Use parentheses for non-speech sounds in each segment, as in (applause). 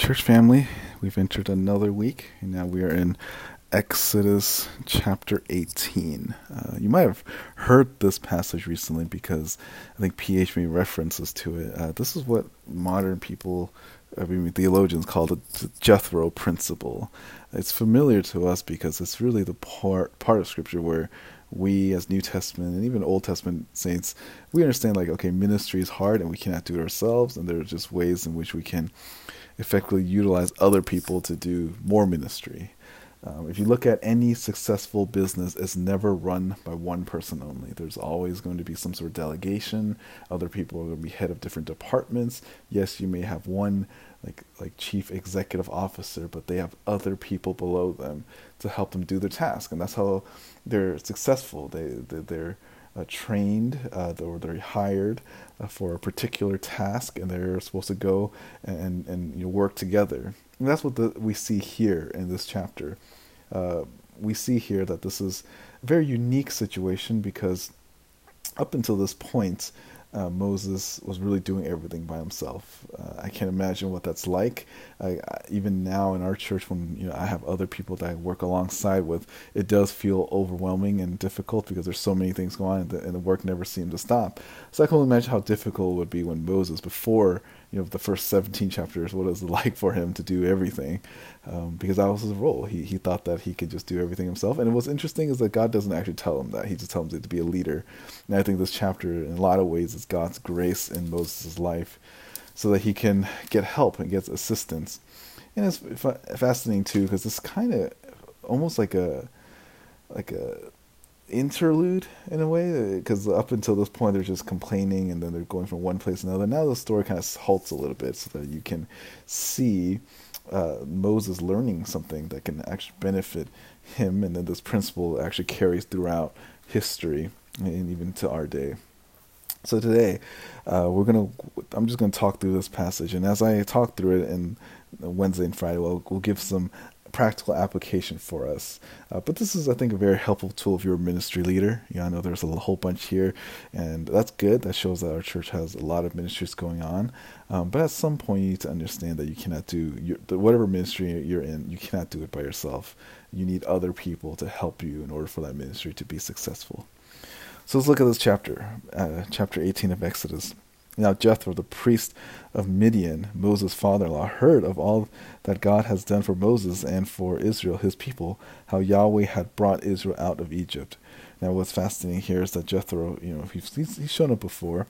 Church family. We've entered another week, and now we are in Exodus chapter 18. Uh, you might have heard this passage recently because I think PH made references to it. Uh, this is what modern people, I mean, theologians call the Jethro principle. It's familiar to us because it's really the part part of Scripture where we, as New Testament and even Old Testament saints, we understand like, okay, ministry is hard and we cannot do it ourselves, and there are just ways in which we can effectively utilize other people to do more ministry. Um, if you look at any successful business, it's never run by one person only. There's always going to be some sort of delegation. Other people are going to be head of different departments. Yes, you may have one like like chief executive officer, but they have other people below them to help them do their task, and that's how they're successful. They, they they're uh, trained uh, or they're hired uh, for a particular task, and they're supposed to go and and you know, work together. And that's what the, we see here in this chapter. Uh, we see here that this is a very unique situation because up until this point, uh, Moses was really doing everything by himself. Uh, I can't imagine what that's like. I, I, even now in our church, when you know I have other people that I work alongside with, it does feel overwhelming and difficult because there's so many things going on, and the, and the work never seems to stop. So I can only imagine how difficult it would be when Moses, before you know the first 17 chapters what it like for him to do everything. Um, because that was his role. He, he thought that he could just do everything himself. And what's interesting is that god doesn't actually tell him that. He just tells him to be a leader. And i think this chapter in a lot of ways is god's grace in moses' life so that he can get help and get assistance. And it's fascinating too because it's kind of almost like a like a interlude in a way because up until this point they're just complaining and then they're going from one place to another. Now the story kind of halts a little bit so that you can see uh, moses learning something that can actually benefit him. And then this principle actually carries throughout history and even to our day. So today uh, we're gonna i'm just gonna talk through this passage. And as i talk through it and wednesday and friday we'll, we'll give some practical application for us. Uh, but this is, I think, a very helpful tool if you're a ministry leader. Yeah, I know there's a whole bunch here, and that's good. That shows that our church has a lot of ministries going on. Um, but at some point, you need to understand that you cannot do your, whatever ministry you're in. You cannot do it by yourself. You need other people to help you in order for that ministry to be successful. So let's look at this chapter, uh, chapter 18 of Exodus. Now Jethro, the priest of Midian, Moses' father in law, heard of all that God has done for Moses and for Israel, his people, how Yahweh had brought Israel out of Egypt. Now, what's fascinating here is that Jethro, you know, he's, he's shown up before,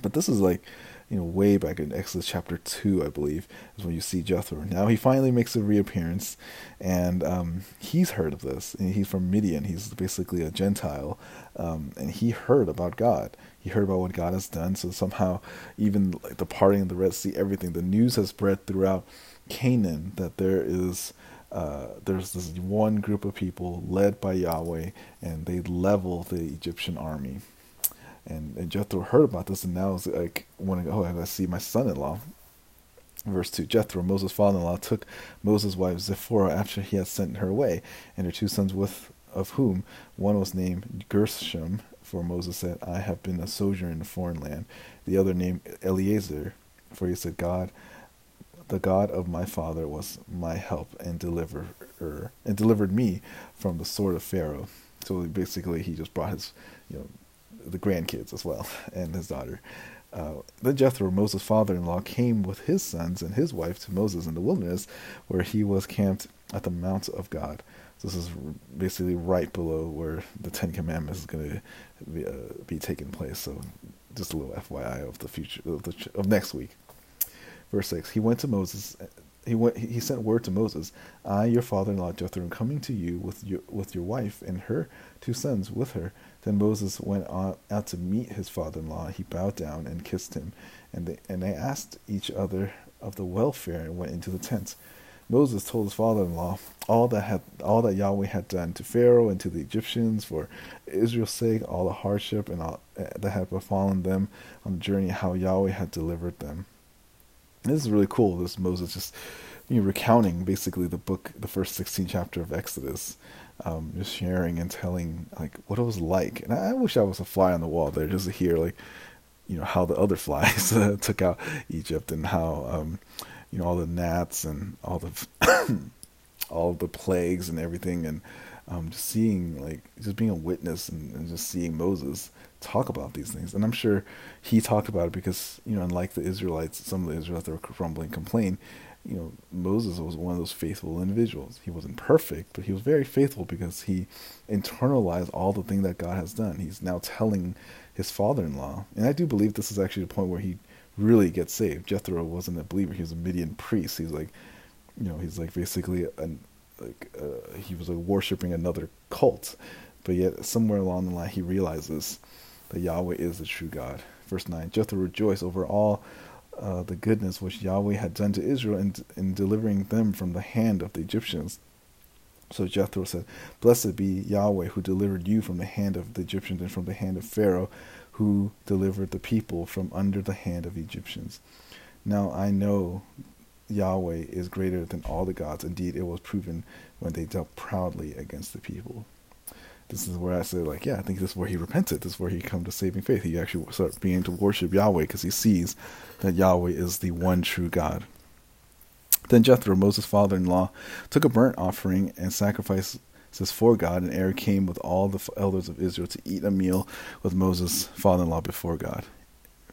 but this is like you know, way back in Exodus chapter 2, I believe, is when you see Jethro. Now he finally makes a reappearance, and um, he's heard of this. And he's from Midian. He's basically a Gentile, um, and he heard about God. He heard about what God has done. So somehow, even like the parting of the Red Sea, everything, the news has spread throughout Canaan that there is. Uh, there's this one group of people led by Yahweh, and they level the Egyptian army. And, and Jethro heard about this, and now it's like, wanting, oh, I gotta see my son-in-law. Verse 2 Jethro, Moses' father in law, took Moses' wife Zipporah after he had sent her away, and her two sons, with of whom one was named Gershom, for Moses said, I have been a sojourner in a foreign land. The other named Eliezer, for he said, God, the God of my father was my help and deliverer, and delivered me from the sword of Pharaoh. So basically, he just brought his, you know, the grandkids as well, (laughs) and his daughter. Uh, then Jethro, Moses' father-in-law, came with his sons and his wife to Moses in the wilderness, where he was camped at the mount of God. This is basically right below where the Ten Commandments is going to be, uh, be taking place. So just a little FYI of the future of, the, of next week. Verse six: He went to Moses. He went. He sent word to Moses, "I, your father-in-law Jethro, am coming to you with your with your wife and her two sons with her." Then Moses went out to meet his father-in-law. He bowed down and kissed him, and they, and they asked each other of the welfare and went into the tent. Moses told his father-in-law all that had all that Yahweh had done to Pharaoh and to the Egyptians for Israel's sake, all the hardship and all eh, that had befallen them on the journey, how Yahweh had delivered them. this is really cool. This Moses just you know, recounting basically the book, the first sixteen chapter of Exodus, um, just sharing and telling like what it was like. And I, wish I was a fly on the wall there just to hear like you know how the other (laughs) flies took out Egypt and how um, you know all the gnats and all the (coughs) all the plagues and everything, and um, just seeing like just being a witness and, and just seeing Moses talk about these things. And I'm sure he talked about it because you know, unlike the Israelites, some of the Israelites that were grumbling, complain. You know, Moses was one of those faithful individuals. He wasn't perfect, but he was very faithful because he internalized all the thing that God has done. He's now telling his father-in-law, and I do believe this is actually the point where he really gets saved. Jethro wasn't a believer; he was a Midian priest. He's like, you know, he's like basically an like uh, he was like worshiping another cult, but yet somewhere along the line he realizes that Yahweh is the true God. Verse nine: Jethro rejoiced over all uh, the goodness which Yahweh had done to Israel in, in delivering them from the hand of the Egyptians. So Jethro said, Blessed be Yahweh who delivered you from the hand of the Egyptians and from the hand of Pharaoh, who delivered the people from under the hand of Egyptians. Now I know Yahweh is greater than all the gods. Indeed, it was proven when they dealt proudly against the people. This is where I say, like, yeah, I think this is where he repented. This is where he come to saving faith. He actually started beginning to worship Yahweh because he sees that Yahweh is the one true God. Then Jethro, Moses' father-in-law, took a burnt offering and sacrifices for God, and Aaron came with all the elders of Israel to eat a meal with Moses' father-in-law before God.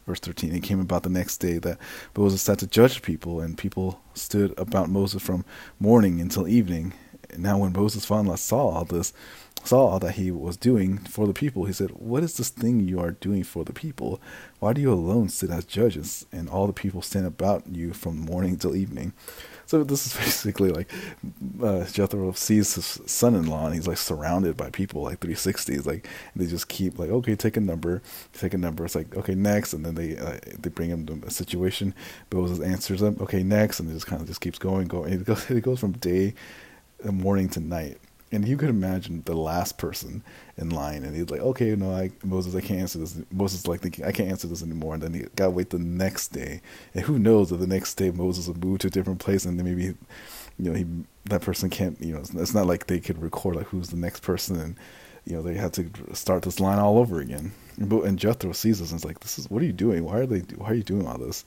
Verse 13 it came about the next day that moses sat to judge people and people stood about moses from morning until evening. Now when moses finally saw all this saw that he was doing for the people he said what is this thing you are doing for the people why do you alone sit as judges and all the people stand about you from morning till evening so this is (laughs) basically like uh, Jethro sees his son-in-law, and he's like surrounded by people like 360s. Like they just keep like, okay, take a number, take a number. It's like okay, next, and then they uh, they bring him to a situation. Moses answers them, okay, next, and it just kind of just keeps going, going. It goes (laughs) it goes from day, uh, morning to night. And you could imagine the last person in line, and he's like, "Okay, no, I, Moses, I can't answer this." Moses like "I can't answer this anymore," and then he got to wait the next day, and who knows that the next day Moses will move to a different place, and then maybe, you know, he that person can't, you know, it's, it's not like they could record like who's the next person, and you know they had to start this line all over again. And, and Jethro sees this and is like, "This is what are you doing? Why are they? Why are you doing all this?"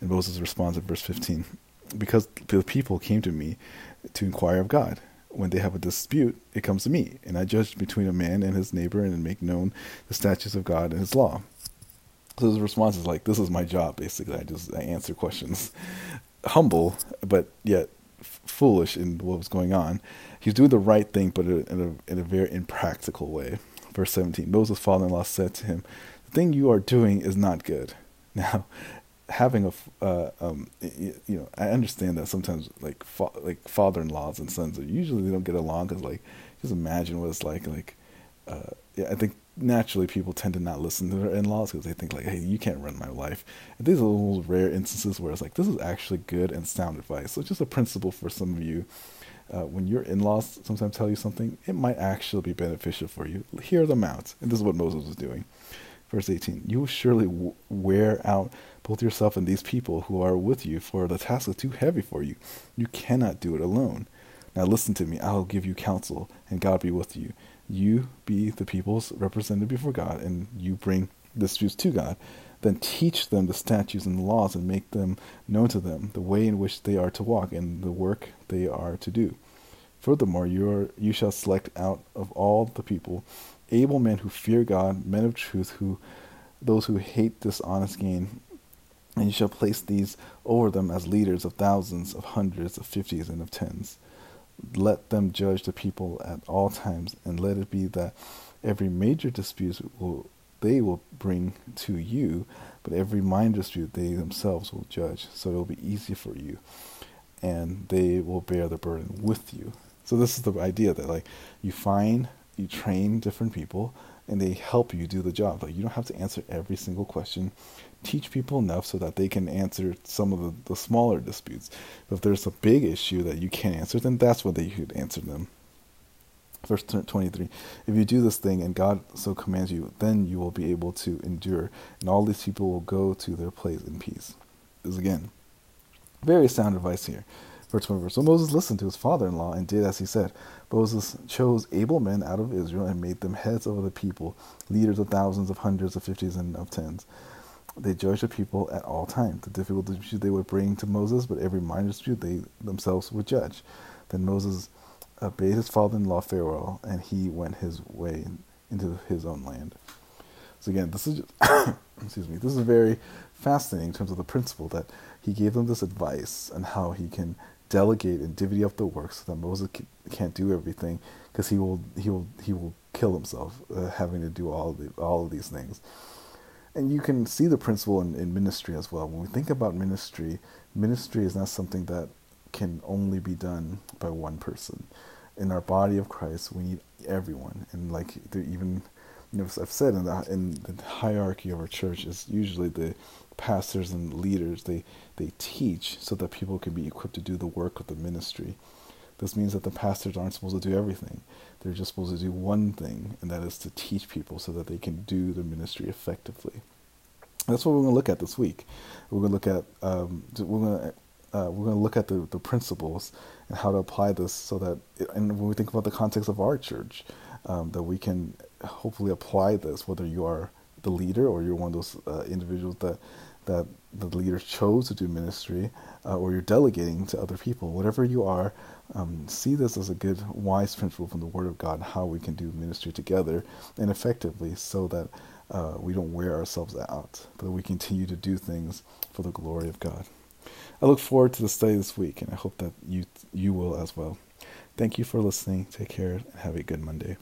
And Moses responds in verse fifteen, "Because the people came to me to inquire of God." When they have a dispute, it comes to me, and I judge between a man and his neighbor and make known the statutes of God and his law. So his response is like, "This is my job." Basically, I just I answer questions, (laughs) humble but yet f- foolish in what was going on. He's doing the right thing, but in a in a very impractical way. Verse seventeen: Moses' father-in-law said to him, "The thing you are doing is not good." (laughs) Now, having a uh, um, you know I understand that sometimes like fa- like father-in-laws and sons usually they don't get along because like just imagine what it's like like uh, yeah I think naturally people tend to not listen to their in-laws because they think like hey you can't run my life. And these are those rare instances where it's like this is actually good and sound advice. So just a principle for some of you. Uh, when your in-laws sometimes tell you something it might actually be beneficial for you. Hear them out. And this is what Moses was doing verse 18 you will surely w- wear out both yourself and these people who are with you, for the task is too heavy for you. You cannot do it alone. Now listen to me, I will give you counsel, and God be with you. You be the people's representative before God, and you bring the disputes to God. Then teach them the statutes and laws, and make them known to them the way in which they are to walk, and the work they are to do. Furthermore, you, are, you shall select out of all the people able men who fear God, men of truth, who those who hate dishonest gain, and you shall place these over them as leaders of thousands, of hundreds, of fifties, and of tens. Let them judge the people at all times, and let it be that every major dispute will they will bring to you, but every minor dispute they themselves will judge. So it will be easy for you, and they will bear the burden with you. So this is the idea that like you find, you train different people, and they help you do the job. Like you don't have to answer every single question teach people enough so that they can answer some of the, the smaller disputes. If there's a big issue that you can't answer, then that's when they should answer them. Verse 23 If you do this thing and God so commands you, then you will be able to endure, and all these people will go to their place in peace. This is again, very sound advice here. Verse 24 So Moses listened to his father in law and did as he said. Moses chose able men out of Israel and made them heads over the people, leaders of thousands, of hundreds, of fifties, and of tens. they judged the people at all times. The difficult dispute they would bring to Moses, but every minor dispute they themselves would judge. Then Moses obeyed his father-in-law Pharaoh, and he went his way into his own land. So again, this is just, (coughs) excuse me. This is very fascinating in terms of the principle that he gave them this advice and how he can delegate and divvy up the work so that Moses can't do everything because he will he will he will kill himself uh, having to do all of the, all of these things. And you can see the principle in, in ministry as well. When we think about ministry, ministry is not something that can only be done by one person. In our body of Christ, we need everyone, and like even you know, I've said in the in the hierarchy of our church is usually the pastors and leaders they they teach so that people can be equipped to do the work of the ministry. This means that the pastors aren't supposed to do everything. They're just supposed to do one thing, and that is to teach people so that they can do the ministry effectively. That's what we're going to look at this week. We're going to look at um, we're going to uh, we're going to look at the, the principles and how to apply this so that, and when we think about the context of our church, um, that we can hopefully apply this, whether you are the leader or you're one of those uh, individuals that that the leader chose to do ministry, uh, or you're delegating to other people. Whatever you are, um, see this as a good, wise principle from the Word of God, how we can do ministry together and effectively, so that uh, we don't wear ourselves out, but we continue to do things for the glory of God. I look forward to the study this week, and I hope that you you will as well. Thank you for listening. Take care and have a good Monday.